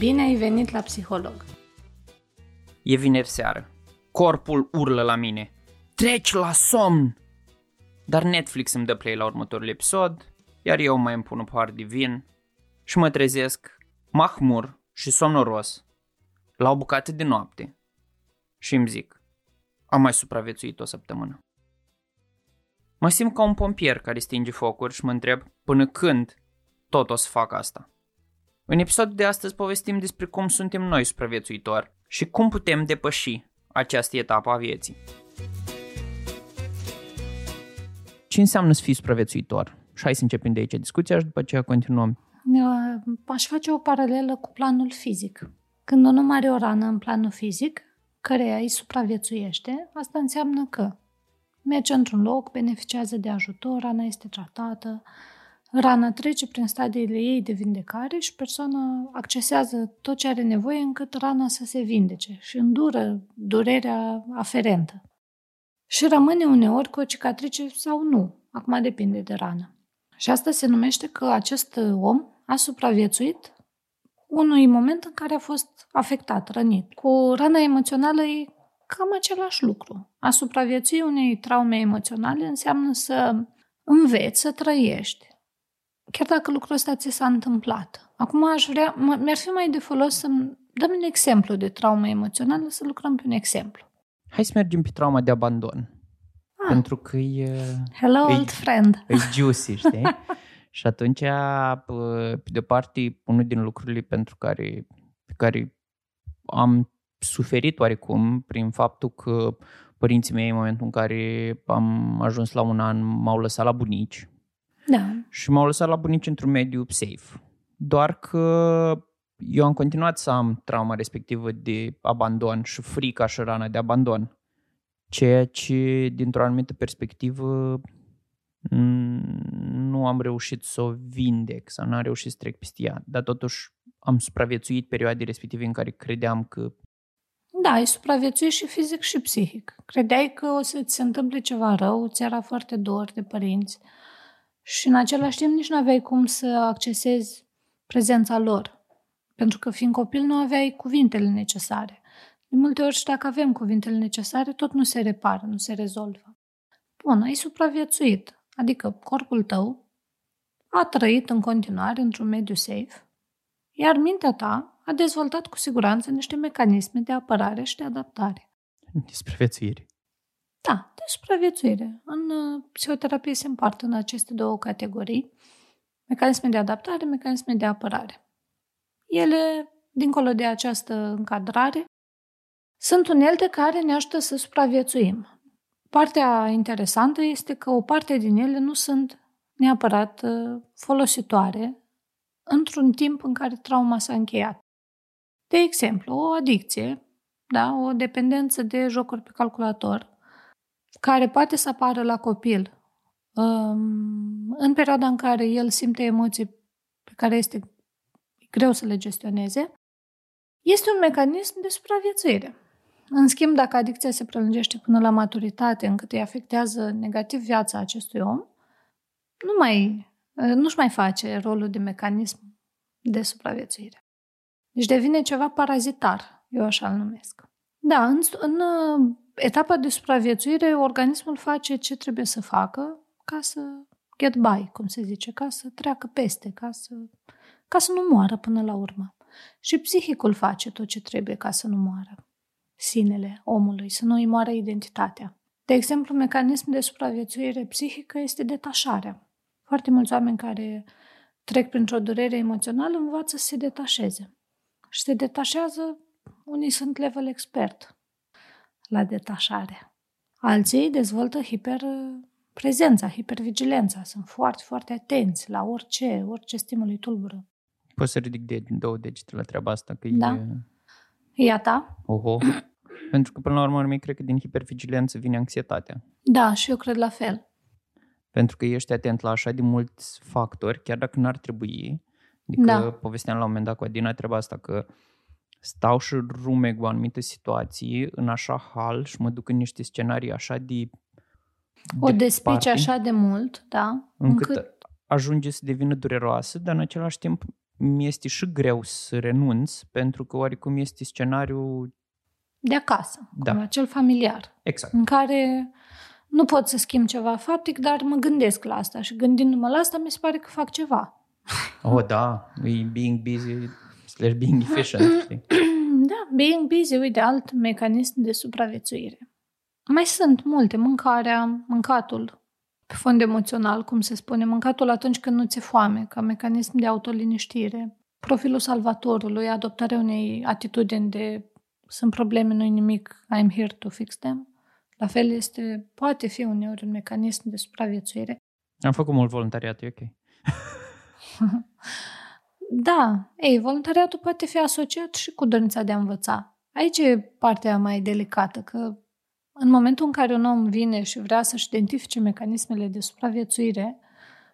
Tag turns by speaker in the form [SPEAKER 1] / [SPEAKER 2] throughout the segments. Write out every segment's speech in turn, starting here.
[SPEAKER 1] Bine ai venit la psiholog!
[SPEAKER 2] E vineri seară. Corpul urlă la mine. Treci la somn! Dar Netflix îmi dă play la următorul episod, iar eu mai îmi pun o pahar de vin și mă trezesc mahmur și somnoros la o bucată de noapte și îmi zic, am mai supraviețuit o săptămână. Mă simt ca un pompier care stinge focuri și mă întreb până când tot o să fac asta. În episodul de astăzi povestim despre cum suntem noi supraviețuitori și cum putem depăși această etapă a vieții. Ce înseamnă să fii supraviețuitor? Și hai să începem de aici discuția și după aceea continuăm.
[SPEAKER 1] Aș face o paralelă cu planul fizic. Când un om are o rană în planul fizic, care îi supraviețuiește, asta înseamnă că merge într-un loc, beneficiază de ajutor, rana este tratată, rana trece prin stadiile ei de vindecare și persoana accesează tot ce are nevoie încât rana să se vindece și îndură durerea aferentă. Și rămâne uneori cu o cicatrice sau nu, acum depinde de rană. Și asta se numește că acest om a supraviețuit unui moment în care a fost afectat, rănit. Cu rana emoțională e cam același lucru. A supraviețui unei traume emoționale înseamnă să înveți să trăiești, chiar dacă lucrul ăsta ți s-a întâmplat. Acum aș vrea, mi-ar fi mai de folos să dăm un exemplu de traumă emoțională, să lucrăm pe un exemplu.
[SPEAKER 2] Hai să mergem pe trauma de abandon. Ah. Pentru că e...
[SPEAKER 1] Hello, e, old friend!
[SPEAKER 2] E juicy, știi? Și atunci, pe de parte, unul din lucrurile pentru care, pe care am suferit oarecum prin faptul că părinții mei, în momentul în care am ajuns la un an, m-au lăsat la bunici.
[SPEAKER 1] Da.
[SPEAKER 2] Și m-au lăsat la bunici într-un mediu safe. Doar că eu am continuat să am trauma respectivă de abandon și frica și rana de abandon. Ceea ce, dintr-o anumită perspectivă, nu am reușit să o vindec sau nu am reușit să trec peste ea, dar totuși am supraviețuit perioade respective în care credeam că...
[SPEAKER 1] Da, ai supraviețuit și fizic și psihic. Credeai că o să ți se întâmple ceva rău, ți era foarte dor de părinți și în același timp nici nu aveai cum să accesezi prezența lor. Pentru că fiind copil nu aveai cuvintele necesare. De multe ori și dacă avem cuvintele necesare, tot nu se repară, nu se rezolvă. Bun, ai supraviețuit. Adică corpul tău a trăit în continuare într-un mediu safe, iar mintea ta a dezvoltat cu siguranță niște mecanisme de apărare și de adaptare.
[SPEAKER 2] De supraviețuire.
[SPEAKER 1] Da, de supraviețuire. În uh, psihoterapie se împart în aceste două categorii, mecanisme de adaptare, mecanisme de apărare. Ele, dincolo de această încadrare, sunt unelte care ne ajută să supraviețuim. Partea interesantă este că o parte din ele nu sunt neapărat uh, folositoare într-un timp în care trauma s-a încheiat. De exemplu, o adicție, da, o dependență de jocuri pe calculator, care poate să apară la copil um, în perioada în care el simte emoții pe care este greu să le gestioneze, este un mecanism de supraviețuire. În schimb, dacă adicția se prelungește până la maturitate, încât îi afectează negativ viața acestui om, nu mai, nu-și mai face rolul de mecanism de supraviețuire. Deci devine ceva parazitar, eu așa îl numesc. Da, în, în uh, etapa de supraviețuire, organismul face ce trebuie să facă ca să get by, cum se zice, ca să treacă peste, ca să, ca să nu moară până la urmă. Și psihicul face tot ce trebuie ca să nu moară sinele omului, să nu îi moară identitatea. De exemplu, mecanism de supraviețuire psihică este detașarea. Foarte mulți oameni care trec printr-o durere emoțională învață să se detașeze. Și se detașează, unii sunt level expert la detașare. Alții dezvoltă hiperprezența, hipervigilența. Sunt foarte, foarte atenți la orice, orice stimul îi tulbură.
[SPEAKER 2] Poți să ridic de două degete la treaba asta? Că
[SPEAKER 1] da. E... Iată.
[SPEAKER 2] Oho. Pentru că, până la urmă, cred că din hipervigilență vine anxietatea.
[SPEAKER 1] Da, și eu cred la fel.
[SPEAKER 2] Pentru că ești atent la așa de mulți factori, chiar dacă n-ar trebui. Adică da. povesteam la un moment dat cu Adina treaba asta, că stau și rumeg o anumită situație în așa hal și mă duc în niște scenarii așa de
[SPEAKER 1] O despici așa de mult, da.
[SPEAKER 2] Încât, încât ajunge să devină dureroasă, dar în același timp mi este și greu să renunț, pentru că oarecum este scenariul...
[SPEAKER 1] De acasă,
[SPEAKER 2] Da.
[SPEAKER 1] cum acel familiar,
[SPEAKER 2] Exact.
[SPEAKER 1] în care nu pot să schimb ceva faptic, dar mă gândesc la asta și gândindu-mă la asta, mi se pare că fac ceva.
[SPEAKER 2] Oh, da, e being busy slash being efficient, știi?
[SPEAKER 1] Da, being busy, uite, alt mecanism de supraviețuire. Mai sunt multe, mâncarea, mâncatul pe fond emoțional, cum se spune, mâncatul atunci când nu ți-e foame, ca mecanism de autoliniștire, profilul salvatorului, adoptarea unei atitudini de sunt probleme, nu-i nimic, I'm here to fix them. La fel este, poate fi uneori un mecanism de supraviețuire.
[SPEAKER 2] Am făcut mult voluntariat, e ok.
[SPEAKER 1] Da, ei, voluntariatul poate fi asociat și cu dorința de a învăța. Aici e partea mai delicată, că în momentul în care un om vine și vrea să-și identifice mecanismele de supraviețuire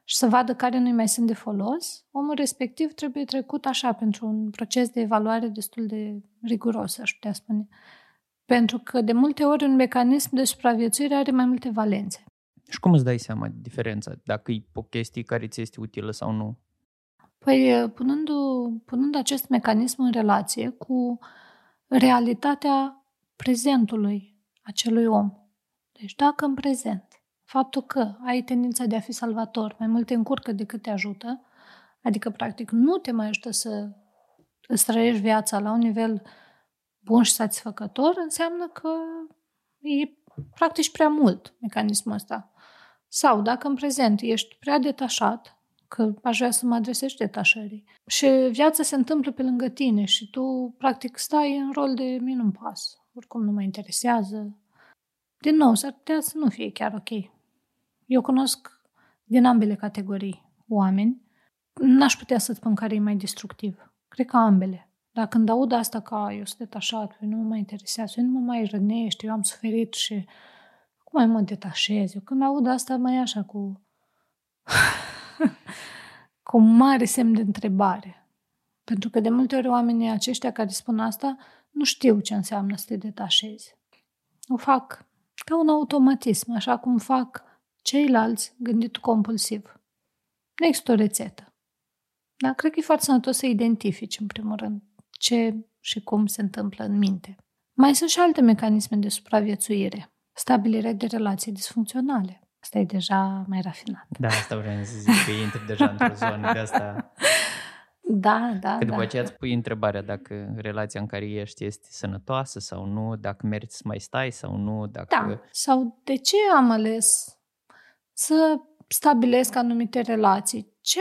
[SPEAKER 1] și să vadă care nu-i mai sunt de folos, omul respectiv trebuie trecut așa pentru un proces de evaluare destul de riguros, aș putea spune. Pentru că de multe ori un mecanism de supraviețuire are mai multe valențe.
[SPEAKER 2] Și cum îți dai seama de diferența? Dacă e o chestie care ți este utilă sau nu?
[SPEAKER 1] Păi, punând, punând acest mecanism în relație cu realitatea prezentului acelui om. Deci dacă în prezent faptul că ai tendința de a fi salvator mai mult te încurcă decât te ajută, adică practic nu te mai ajută să îți trăiești viața la un nivel bun și satisfăcător, înseamnă că e practic prea mult mecanismul ăsta. Sau dacă în prezent ești prea detașat, că aș vrea să mă adresez detașării. Și viața se întâmplă pe lângă tine și tu, practic, stai în rol de mie nu pas. Oricum nu mă interesează. Din nou, s-ar putea să nu fie chiar ok. Eu cunosc din ambele categorii oameni. N-aș putea să spun care e mai destructiv. Cred că ambele. Dar când aud asta că "A, eu sunt detașat, păi nu mă mai interesează, eu nu mă mai rănește, eu am suferit și cum mai mă detașez? Eu când aud asta mai e așa cu cu un mare semn de întrebare. Pentru că de multe ori oamenii aceștia care spun asta nu știu ce înseamnă să te detașezi. O fac ca un automatism, așa cum fac ceilalți gândit compulsiv. Nu există o rețetă. Dar cred că e foarte sănătos să identifici, în primul rând, ce și cum se întâmplă în minte. Mai sunt și alte mecanisme de supraviețuire. Stabilirea de relații disfuncționale. Asta e deja mai rafinat.
[SPEAKER 2] Da, asta vreau să zic, că intri deja într-o zonă de asta.
[SPEAKER 1] Da, da,
[SPEAKER 2] Că după
[SPEAKER 1] da.
[SPEAKER 2] aceea îți pui întrebarea dacă relația în care ești este sănătoasă sau nu, dacă meriți să mai stai sau nu, dacă...
[SPEAKER 1] Da. Sau de ce am ales să stabilesc anumite relații? Ce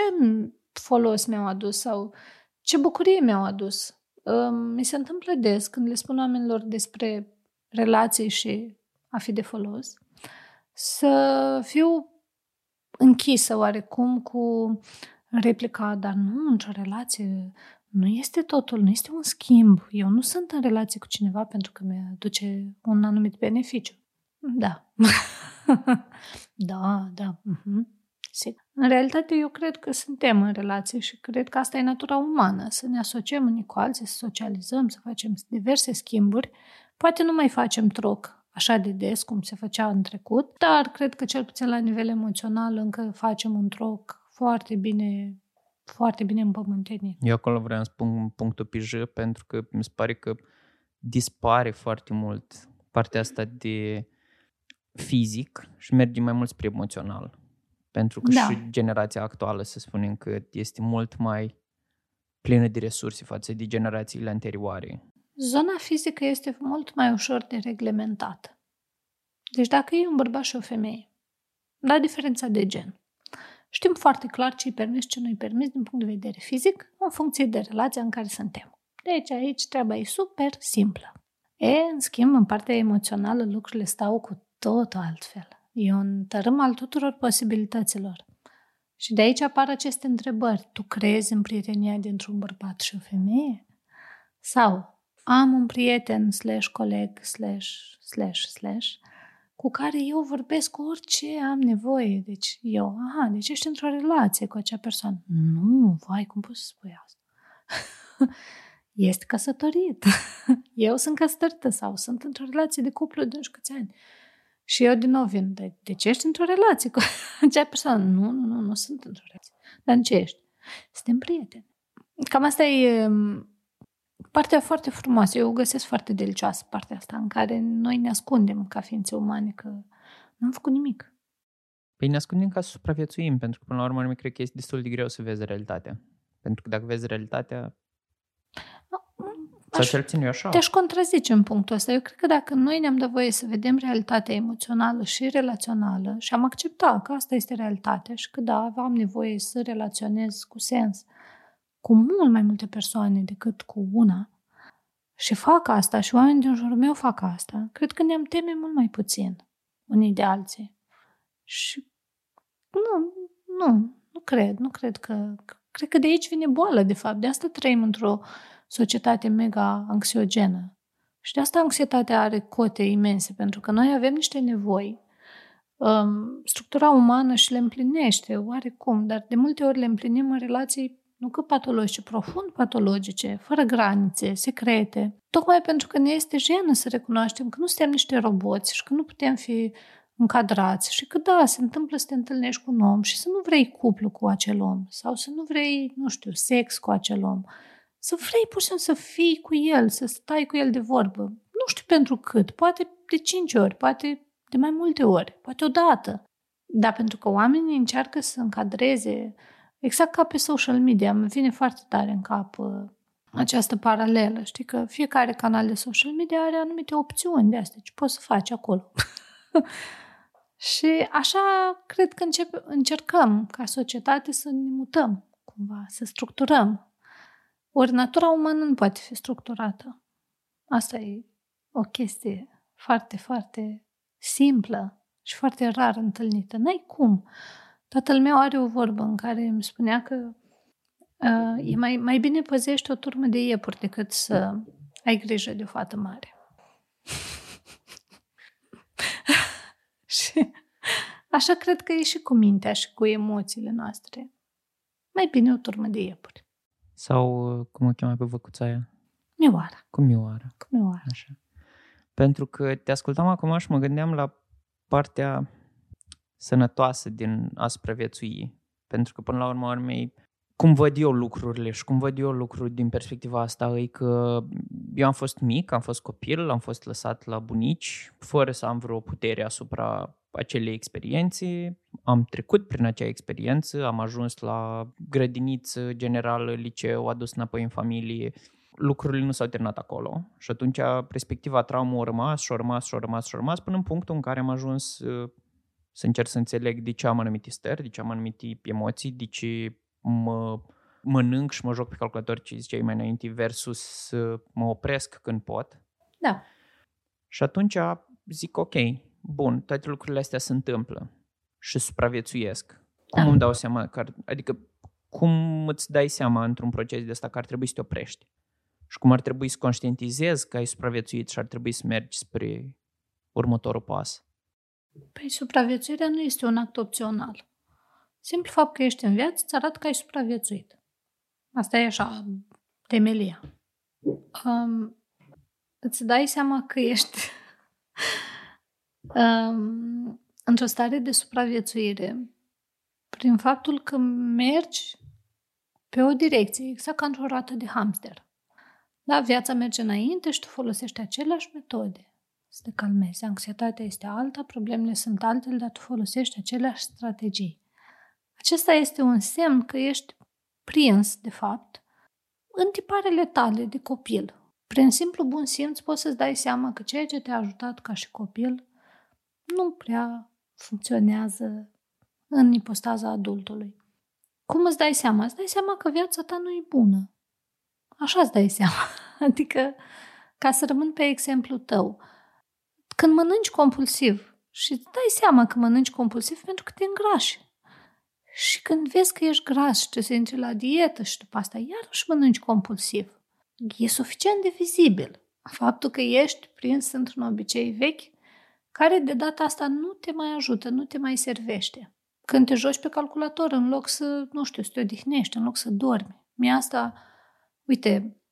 [SPEAKER 1] folos mi-au adus sau ce bucurie mi-au adus? Um, Mi se întâmplă des când le spun oamenilor despre relații și a fi de folos, să fiu închisă oarecum cu replica, dar nu, într-o relație nu este totul, nu este un schimb. Eu nu sunt în relație cu cineva pentru că mi-aduce un anumit beneficiu. Da. da, da. Uh-huh. Sigur. În realitate, eu cred că suntem în relație și cred că asta e natura umană, să ne asociem unii cu alții, să socializăm, să facem diverse schimburi. Poate nu mai facem troc așa de des cum se făcea în trecut, dar cred că cel puțin la nivel emoțional încă facem un troc foarte bine, foarte bine împământenit.
[SPEAKER 2] Eu acolo vreau să spun punctul pe J pentru că mi se pare că dispare foarte mult partea asta de fizic și merge mai mult spre emoțional. Pentru că
[SPEAKER 1] Da.
[SPEAKER 2] și generația actuală, să spunem că este mult mai plină de resurse față de generațiile anterioare.
[SPEAKER 1] Zona fizică este mult mai ușor de reglementată. Deci dacă e un bărbat și o femeie, la diferența de gen, știm foarte clar ce-i permis, ce nu-i permis din punct de vedere fizic, în funcție de relația în care suntem. Deci aici treaba e super simplă. E, în schimb, în partea emoțională lucrurile stau cu totul altfel. E un tărâm al tuturor posibilităților. Și de aici apar aceste întrebări. Tu crezi în prietenia dintre un bărbat și o femeie? Sau am un prieten slash coleg slash slash slash cu care eu vorbesc cu orice am nevoie. Deci eu, aha, deci ești într-o relație cu acea persoană. Nu, vai, cum poți să spui asta? este căsătorit. eu sunt căsătorită sau sunt într-o relație de cuplu de nu știu câți ani. Și eu din nou vin, de, de ce ești într-o relație cu acea persoană? Nu, nu, nu, nu sunt într-o relație. Dar în ce ești? Suntem prieteni. Cam asta e um, partea foarte frumoasă. Eu o găsesc foarte delicioasă partea asta, în care noi ne ascundem ca ființe umane că nu am făcut nimic.
[SPEAKER 2] Păi ne ascundem ca să supraviețuim, pentru că până la urmă mi cred că este destul de greu să vezi realitatea. Pentru că dacă vezi realitatea, sau cel puțin eu așa.
[SPEAKER 1] Te-aș contrazice în punctul ăsta. Eu cred că dacă noi ne-am dat voie să vedem realitatea emoțională și relațională și am acceptat că asta este realitatea și că da, aveam nevoie să relaționez cu sens cu mult mai multe persoane decât cu una și fac asta și oamenii din jurul meu fac asta, cred că ne-am teme mult mai puțin unii de alții. Și nu, nu, nu cred, nu cred că... Cred că de aici vine boală, de fapt. De asta trăim într-o societate mega anxiogenă. Și de asta anxietatea are cote imense, pentru că noi avem niște nevoi. Um, structura umană și le împlinește, oarecum, dar de multe ori le împlinim în relații nu că patologice, profund patologice, fără granițe, secrete, tocmai pentru că ne este jenă să recunoaștem că nu suntem niște roboți și că nu putem fi încadrați și că da, se întâmplă să te întâlnești cu un om și să nu vrei cuplu cu acel om sau să nu vrei, nu știu, sex cu acel om, să vrei pur și simplu să fii cu el, să stai cu el de vorbă. Nu știu pentru cât, poate de cinci ori, poate de mai multe ori, poate odată. Dar pentru că oamenii încearcă să încadreze, exact ca pe social media, îmi vine foarte tare în cap uh, această paralelă. Știi că fiecare canal de social media are anumite opțiuni de astea ce poți să faci acolo. Și așa cred că încep, încercăm ca societate să ne mutăm cumva, să structurăm. Ori natura umană nu poate fi structurată. Asta e o chestie foarte, foarte simplă și foarte rar întâlnită. N-ai cum. Tatăl meu are o vorbă în care îmi spunea că uh, e mai, mai bine păzești o turmă de iepuri decât să ai grijă de o fată mare. și așa cred că e și cu mintea și cu emoțiile noastre. Mai bine o turmă de iepuri.
[SPEAKER 2] Sau uh, cum o cheamă pe văcuța aia?
[SPEAKER 1] Mioara.
[SPEAKER 2] Cu mioara.
[SPEAKER 1] Cu mioara.
[SPEAKER 2] Așa. Pentru că te ascultam acum și mă gândeam la partea sănătoasă din a supraviețui. Pentru că până la urmă urmei, cum văd eu lucrurile și cum văd eu lucruri din perspectiva asta e că eu am fost mic, am fost copil, am fost lăsat la bunici, fără să am vreo putere asupra acelei experiențe, am trecut prin acea experiență, am ajuns la grădiniță generală, liceu, adus înapoi în familie, lucrurile nu s-au terminat acolo și atunci respectiva traumă a rămas și a rămas și a rămas și a rămas până în punctul în care am ajuns uh, să încerc să înțeleg de ce am anumite stări, de ce am anumite emoții, de ce mă mănânc și mă joc pe calculator, ce ziceai mai înainte, versus să mă opresc când pot.
[SPEAKER 1] Da.
[SPEAKER 2] Și atunci zic, ok, bun, toate lucrurile astea se întâmplă și supraviețuiesc. Cum da. îmi dau seama, că ar, adică cum îți dai seama într-un proces de ăsta că ar trebui să te oprești? Și cum ar trebui să conștientizezi că ai supraviețuit și ar trebui să mergi spre următorul pas?
[SPEAKER 1] Păi supraviețuirea nu este un act opțional. Simplu fapt că ești în viață îți arată că ai supraviețuit. Asta e așa, temelia. Um, îți dai seama că ești um, într-o stare de supraviețuire prin faptul că mergi pe o direcție, exact ca într-o roată de hamster. Da, viața merge înainte și tu folosești aceleași metode să te calmezi. Anxietatea este alta, problemele sunt altele, dar tu folosești aceleași strategii. Acesta este un semn că ești prins, de fapt, în tiparele tale de copil. Prin simplu bun simț poți să-ți dai seama că ceea ce te-a ajutat ca și copil nu prea funcționează în ipostaza adultului. Cum îți dai seama? Îți dai seama că viața ta nu e bună. Așa îți dai seama. Adică, ca să rămân pe exemplu tău, când mănânci compulsiv și îți dai seama că mănânci compulsiv pentru că te îngrași. Și când vezi că ești gras și te intri la dietă și după asta iarăși mănânci compulsiv, e suficient de vizibil faptul că ești prins într-un obicei vechi care de data asta nu te mai ajută, nu te mai servește. Când te joci pe calculator, în loc să, nu știu, să te odihnești, în loc să dormi. Mie asta, uite, ă,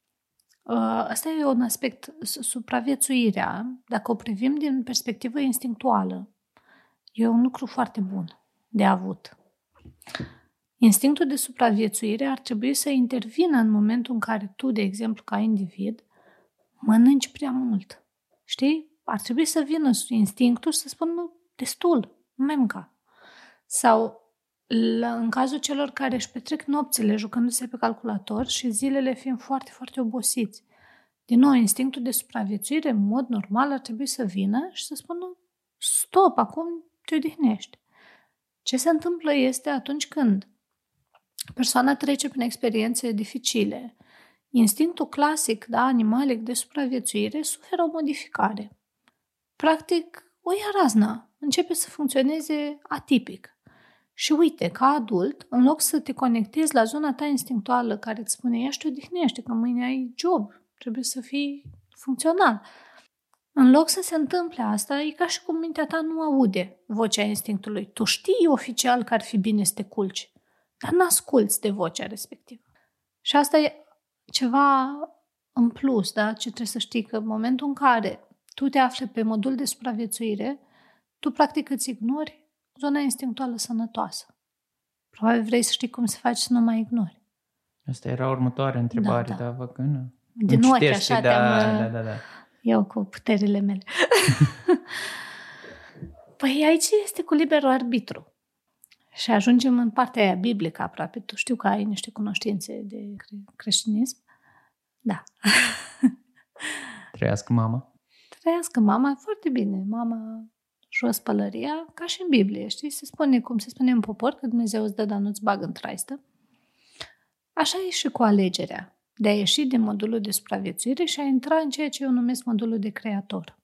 [SPEAKER 1] asta e un aspect, supraviețuirea, dacă o privim din perspectivă instinctuală, e un lucru foarte bun de avut. Instinctul de supraviețuire ar trebui să intervină în momentul în care tu, de exemplu, ca individ, mănânci prea mult. Știi? Ar trebui să vină instinctul și să spună, destul, nu mai mânca. Sau la, în cazul celor care își petrec nopțile jucându-se pe calculator și zilele fiind foarte, foarte obosiți. Din nou, instinctul de supraviețuire, în mod normal, ar trebui să vină și să spună stop, acum te odihnești. Ce se întâmplă este atunci când persoana trece prin experiențe dificile, instinctul clasic, da, animalic de supraviețuire, suferă o modificare. Practic, o ia razna, începe să funcționeze atipic. Și uite, ca adult, în loc să te conectezi la zona ta instinctuală care îți spune ia și te odihnește, că mâine ai job, trebuie să fii funcțional. În loc să se întâmple asta, e ca și cum mintea ta nu aude vocea instinctului. Tu știi oficial că ar fi bine să te culci, dar nu asculți de vocea respectivă. Și asta e ceva în plus, da? ce trebuie să știi că în momentul în care tu te afli pe modul de supraviețuire, tu practic îți ignori zona instinctuală sănătoasă. Probabil vrei să știi cum se face să nu mai ignori.
[SPEAKER 2] Asta era următoarea întrebare, da, da. dar văd că nu.
[SPEAKER 1] Din ochi așa
[SPEAKER 2] da,
[SPEAKER 1] te-am...
[SPEAKER 2] da, da, da.
[SPEAKER 1] Eu cu puterile mele. păi aici este cu liberul arbitru. Și ajungem în partea aia biblică aproape. Tu știu că ai niște cunoștințe de creștinism. Da.
[SPEAKER 2] Trăiască mama.
[SPEAKER 1] Trăiască mama foarte bine. Mama jos pălăria, ca și în Biblie, știi? Se spune, cum se spune în popor, că Dumnezeu îți dă, dar nu-ți bagă în traistă. Așa e și cu alegerea, de a ieși din modulul de supraviețuire și a intra în ceea ce eu numesc modulul de creator.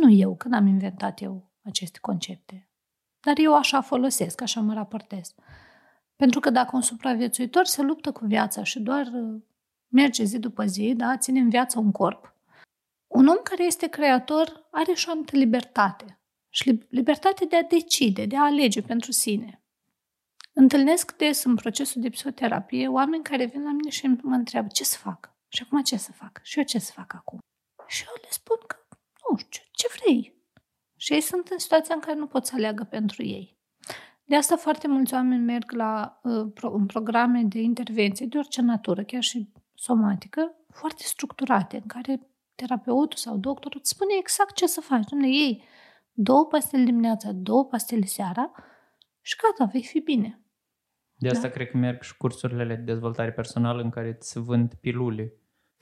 [SPEAKER 1] Nu eu, că n-am inventat eu aceste concepte. Dar eu așa folosesc, așa mă raportez. Pentru că dacă un supraviețuitor se luptă cu viața și doar uh, merge zi după zi, da, ține în viață un corp, un om care este creator are și o anumită libertate și libertate de a decide, de a alege pentru sine. Întâlnesc des în procesul de psihoterapie oameni care vin la mine și mă întreabă ce să fac și acum ce să fac și eu ce să fac acum. Și eu le spun că nu știu, ce vrei. Și ei sunt în situația în care nu pot să aleagă pentru ei. De asta foarte mulți oameni merg la, uh, în programe de intervenție de orice natură, chiar și somatică, foarte structurate, în care terapeutul sau doctorul îți spune exact ce să faci. Dom'le, ei două pastile dimineața, două pastile seara și gata, vei fi bine.
[SPEAKER 2] De asta da? cred că merg și cursurile de dezvoltare personală în care îți vând pilule.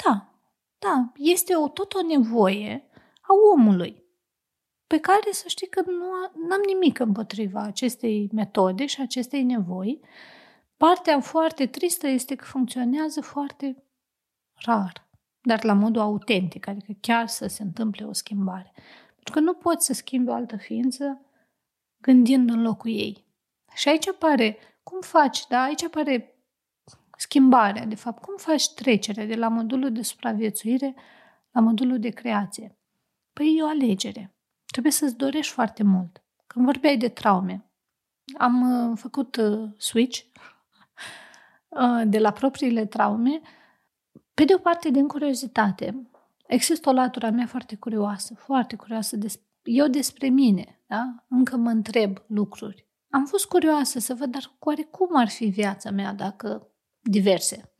[SPEAKER 1] Da, da, este o, tot o nevoie a omului pe care să știi că nu am nimic împotriva acestei metode și acestei nevoi. Partea foarte tristă este că funcționează foarte rar, dar la modul autentic, adică chiar să se întâmple o schimbare. Pentru că nu poți să schimbi o altă ființă gândind în locul ei. Și aici apare, cum faci, da? Aici apare schimbarea, de fapt, cum faci trecerea de la modulul de supraviețuire la modulul de creație? Păi e o alegere. Trebuie să-ți dorești foarte mult. Când vorbeai de traume, am uh, făcut uh, switch uh, de la propriile traume, pe de o parte din curiozitate, Există o latură a mea foarte curioasă, foarte curioasă. Des- eu despre mine, da? Încă mă întreb lucruri. Am fost curioasă să văd, dar oare cum ar fi viața mea dacă diverse?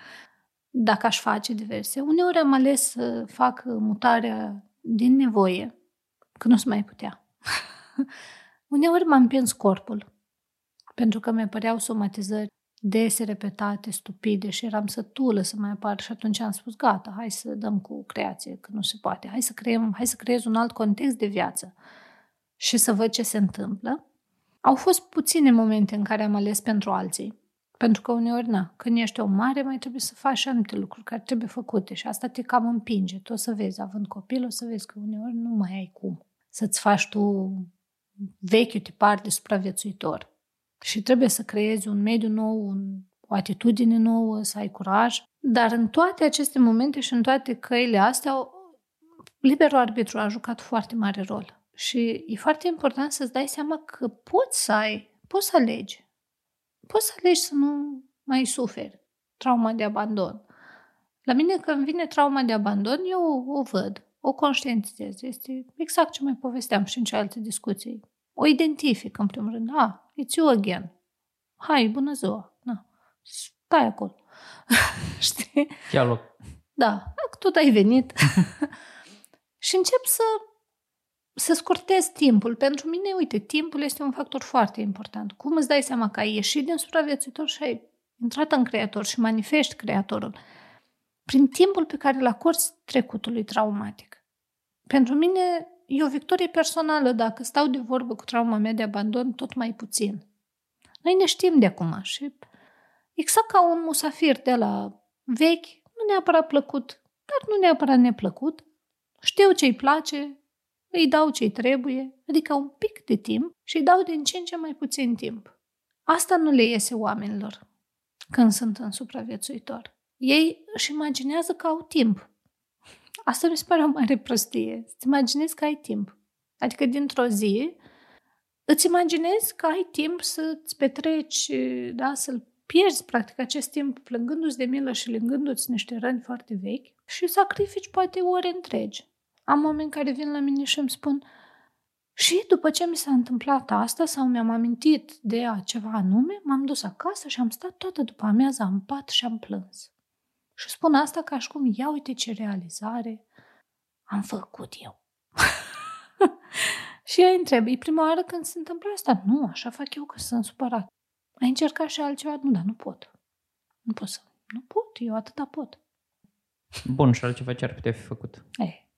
[SPEAKER 1] dacă aș face diverse. Uneori am ales să fac mutarea din nevoie, că nu se mai putea. Uneori m-am împins corpul, pentru că mi păreau somatizări dese, repetate, stupide și eram sătulă să mai apar și atunci am spus gata, hai să dăm cu creație, că nu se poate, hai să creăm, hai să creez un alt context de viață și să văd ce se întâmplă. Au fost puține momente în care am ales pentru alții, pentru că uneori, na, când ești o mare, mai trebuie să faci anumite lucruri care trebuie făcute și asta te cam împinge. Tu o să vezi, având copil, o să vezi că uneori nu mai ai cum să-ți faci tu vechiul tipar de supraviețuitor și trebuie să creezi un mediu nou, un, o atitudine nouă, să ai curaj. Dar în toate aceste momente și în toate căile astea, liberul arbitru a jucat foarte mare rol. Și e foarte important să-ți dai seama că poți să ai, poți să alegi. Poți să alegi să nu mai suferi trauma de abandon. La mine când vine trauma de abandon, eu o văd, o conștientizez. Este exact ce mai povesteam și în cealaltă discuții. O identific în primul rând. Ah, it's you again. Hai, bună ziua. Na. Stai acolo. Știi?
[SPEAKER 2] Ia loc.
[SPEAKER 1] Da, tot ai venit. și încep să, să scurtez timpul. Pentru mine, uite, timpul este un factor foarte important. Cum îți dai seama că ai ieșit din supraviețuitor și ai intrat în creator și manifesti creatorul? Prin timpul pe care îl acorzi trecutului traumatic. Pentru mine e o victorie personală dacă stau de vorbă cu trauma mea de abandon tot mai puțin. Noi ne știm de acum și exact ca un musafir de la vechi, nu neapărat plăcut, dar nu neapărat neplăcut, știu ce-i place, îi dau ce-i trebuie, adică un pic de timp și îi dau din ce în ce mai puțin timp. Asta nu le iese oamenilor când sunt în supraviețuitor. Ei își imaginează că au timp. Asta mi se pare o mare prostie. Să-ți imaginezi că ai timp. Adică dintr-o zi îți imaginezi că ai timp să-ți petreci, da, să-l pierzi practic acest timp plângându-ți de milă și lângându-ți niște răni foarte vechi și sacrifici poate ore întregi. Am oameni care vin la mine și îmi spun și după ce mi s-a întâmplat asta sau mi-am amintit de ceva anume, m-am dus acasă și am stat toată după amiaza în pat și am plâns. Și spun asta ca și cum, ia uite ce realizare am făcut eu. și eu întreb, e prima oară când se întâmplă asta? Nu, așa fac eu că sunt supărat. Ai încercat și altceva? Nu, dar nu pot. Nu pot să... Nu pot, eu atâta pot.
[SPEAKER 2] Bun, și altceva ce ar putea fi făcut?
[SPEAKER 1] Ei,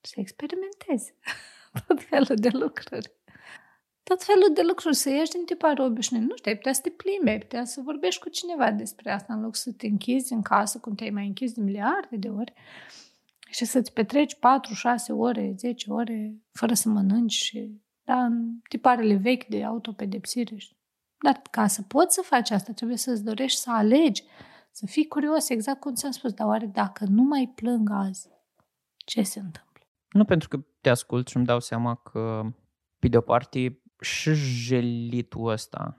[SPEAKER 1] să experimentezi tot felul de lucruri. Tot felul de lucruri, să ieși din tiparul obișnuit. Nu știu, ai putea să te plimbi, ai putea să vorbești cu cineva despre asta, în loc să te închizi în casă, cum te-ai mai închis de miliarde de ori, și să-ți petreci 4, 6 ore, 10 ore, fără să mănânci și da, în tiparele vechi de autopedepsire. Dar ca să poți să faci asta, trebuie să-ți dorești să alegi, să fii curios, exact cum ți-am spus, dar oare dacă nu mai plâng azi, ce se întâmplă?
[SPEAKER 2] Nu pentru că te ascult și îmi dau seama că, pe de o parte, și jelitul ăsta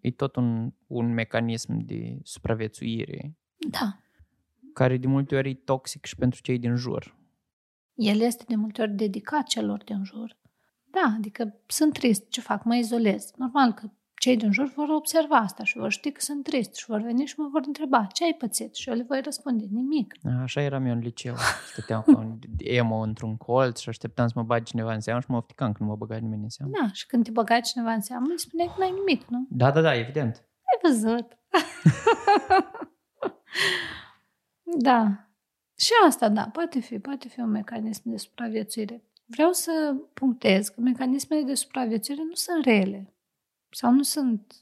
[SPEAKER 2] e tot un, un mecanism de supraviețuire.
[SPEAKER 1] Da.
[SPEAKER 2] Care de multe ori e toxic și pentru cei din jur.
[SPEAKER 1] El este de multe ori dedicat celor din jur. Da, adică sunt trist, ce fac? Mă izolez. Normal că cei din jur vor observa asta și vor ști că sunt trist și vor veni și mă vor întreba ce ai pățit și eu le voi răspunde nimic.
[SPEAKER 2] Așa eram eu în liceu. Stăteam cu un emo într-un colț și așteptam să mă bagi cineva în seamă și mă ofticam că nu mă băga nimeni în seamă.
[SPEAKER 1] Da, și când te băga cineva în seamă, îi spuneai că n-ai nimic, nu?
[SPEAKER 2] Da, da, da, evident.
[SPEAKER 1] Ai văzut. da. Și asta, da, poate fi, poate fi un mecanism de supraviețuire. Vreau să punctez că mecanismele de supraviețuire nu sunt rele sau nu sunt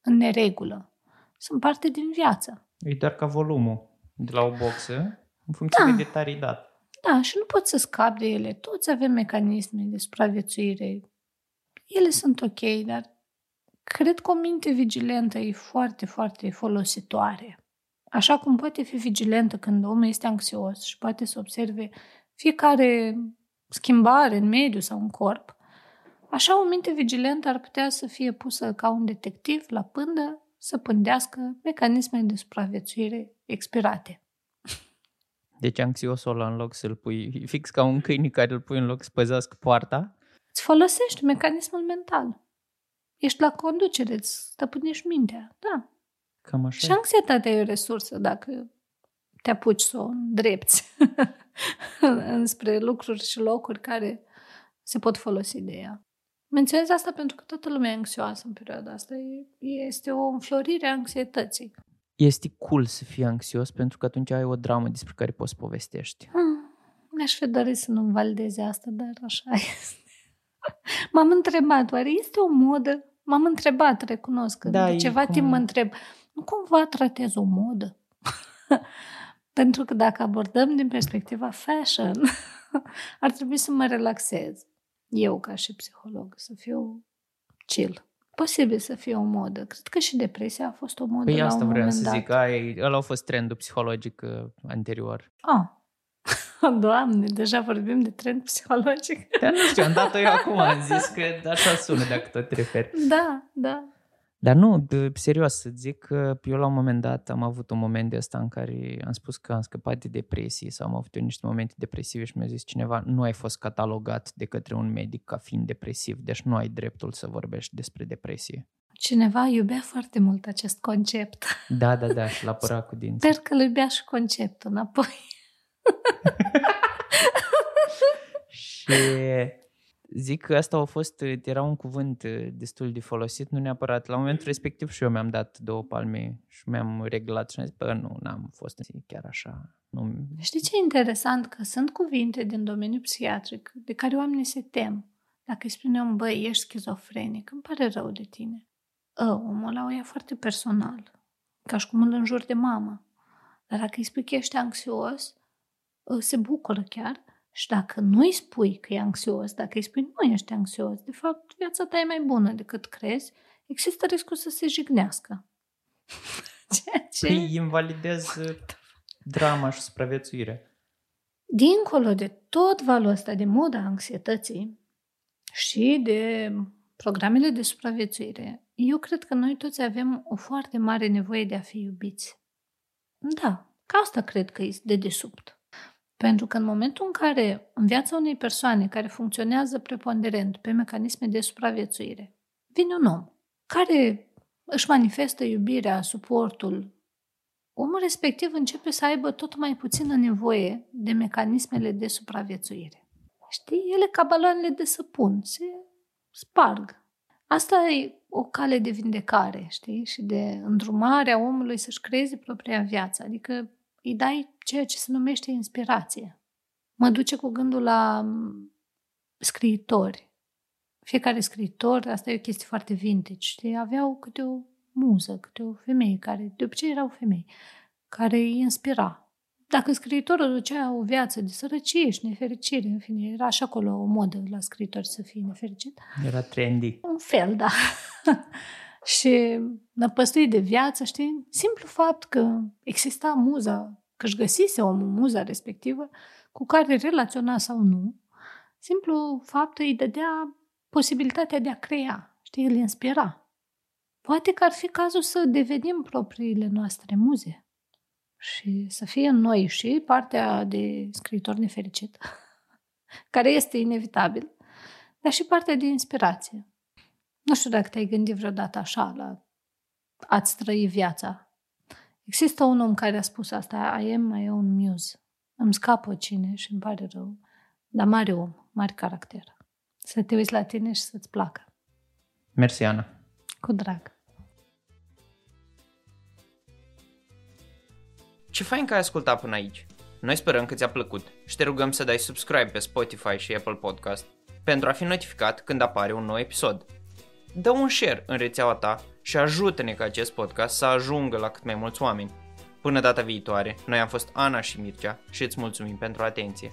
[SPEAKER 1] în neregulă. Sunt parte din viață.
[SPEAKER 2] E doar ca volumul de la o boxă, în funcție da. de tare dat.
[SPEAKER 1] Da, și nu poți să scapi de ele. Toți avem mecanisme de supraviețuire. Ele sunt ok, dar cred că o minte vigilentă e foarte, foarte folositoare. Așa cum poate fi vigilentă când omul este anxios și poate să observe fiecare schimbare în mediu sau în corp, Așa, o minte vigilentă ar putea să fie pusă ca un detectiv la pândă să pândească mecanismele de supraviețuire expirate.
[SPEAKER 2] Deci anxiosul ăla în loc să-l pui, fix ca un câine care îl pui în loc să păzească poarta?
[SPEAKER 1] Îți folosești mecanismul mental. Ești la conducere, îți stăpânești mintea, da.
[SPEAKER 2] Cam așa.
[SPEAKER 1] Și anxietatea e o resursă dacă te apuci să o îndrepți înspre lucruri și locuri care se pot folosi de ea. Menționez asta pentru că toată lumea e anxioasă în perioada asta. Este o înflorire a anxietății.
[SPEAKER 2] Este cool să fii anxios pentru că atunci ai o dramă despre care poți povestești.
[SPEAKER 1] Hmm, mi-aș fi dorit să nu valideze asta, dar așa este. M-am întrebat, oare este o modă? M-am întrebat, recunosc, că da, de ceva cum... timp mă întreb, nu cumva tratez o modă? pentru că dacă abordăm din perspectiva fashion, ar trebui să mă relaxez eu ca și psiholog, să fiu chill. Posibil să fie o modă. Cred că și depresia a fost o modă
[SPEAKER 2] păi
[SPEAKER 1] la
[SPEAKER 2] asta
[SPEAKER 1] un
[SPEAKER 2] vreau
[SPEAKER 1] moment
[SPEAKER 2] să
[SPEAKER 1] dat.
[SPEAKER 2] zic, ai, ăla a fost trendul psihologic uh, anterior.
[SPEAKER 1] Ah. Doamne, deja vorbim de trend psihologic.
[SPEAKER 2] Dar nu știu, am dat-o eu acum, am zis că așa sună dacă tot te referi.
[SPEAKER 1] Da, da.
[SPEAKER 2] Dar nu, de, serios să zic că eu la un moment dat am avut un moment de ăsta în care am spus că am scăpat de depresie sau am avut eu niște momente depresive și mi-a zis cineva nu ai fost catalogat de către un medic ca fiind depresiv, deci nu ai dreptul să vorbești despre depresie.
[SPEAKER 1] Cineva iubea foarte mult acest concept.
[SPEAKER 2] Da, da, da, și l-a părat cu dinții.
[SPEAKER 1] Sper că îl iubea și conceptul înapoi.
[SPEAKER 2] și zic că asta a fost, era un cuvânt destul de folosit, nu neapărat. La momentul respectiv și eu mi-am dat două palme și mi-am reglat și am zis, bă, nu, n-am fost chiar așa. Nu...
[SPEAKER 1] Știi ce e interesant? Că sunt cuvinte din domeniul psihiatric de care oamenii se tem. Dacă îi spunem, băi, ești schizofrenic, îmi pare rău de tine. Ă, omul ăla o ia foarte personal, ca și cum îl înjur de mamă. Dar dacă îi spui că ești anxios, ă, se bucură chiar. Și dacă nu îi spui că e anxios, dacă îi spui nu ești anxios, de fapt viața ta e mai bună decât crezi, există riscul să se jignească.
[SPEAKER 2] Ceea ce... Păi invalidez drama și supraviețuirea.
[SPEAKER 1] Dincolo de tot valul ăsta de moda anxietății și de programele de supraviețuire, eu cred că noi toți avem o foarte mare nevoie de a fi iubiți. Da, ca asta cred că e de desubt. Pentru că în momentul în care în viața unei persoane care funcționează preponderent pe mecanisme de supraviețuire, vine un om care își manifestă iubirea, suportul, omul respectiv începe să aibă tot mai puțină nevoie de mecanismele de supraviețuire. Știi, ele ca baloanele de săpun, se sparg. Asta e o cale de vindecare, știi, și de îndrumare a omului să-și creeze propria viață. Adică îi dai ceea ce se numește inspirație. Mă duce cu gândul la mm, scriitori. Fiecare scriitor, asta e o chestie foarte vintage, știi, aveau câte o muză, câte o femeie care, de obicei erau femei, care îi inspira. Dacă scriitorul ducea o viață de sărăcie și nefericire, în fine, era și acolo o modă la scriitori să fie nefericit.
[SPEAKER 2] Era trendy.
[SPEAKER 1] Un fel, da. și năpăstuit de viață, știi? Simplu fapt că exista muza, că își găsise omul muza respectivă, cu care relaționa sau nu, simplu fapt îi dădea posibilitatea de a crea, știi, îl inspira. Poate că ar fi cazul să devenim propriile noastre muze și să fie în noi și partea de scriitor nefericit, care este inevitabil, dar și partea de inspirație. Nu știu dacă te-ai gândit vreodată așa la a-ți trăi viața. Există un om care a spus asta, I am my own muse. Îmi scapă cine și îmi pare rău, dar mare om, mare caracter. Să te uiți la tine și să-ți placă.
[SPEAKER 2] Mersi, Ana.
[SPEAKER 1] Cu drag.
[SPEAKER 2] Ce fain că ai ascultat până aici. Noi sperăm că ți-a plăcut și te rugăm să dai subscribe pe Spotify și Apple Podcast pentru a fi notificat când apare un nou episod. Dă un share în rețeaua ta și ajută-ne ca acest podcast să ajungă la cât mai mulți oameni. Până data viitoare, noi am fost Ana și Mircea și îți mulțumim pentru atenție.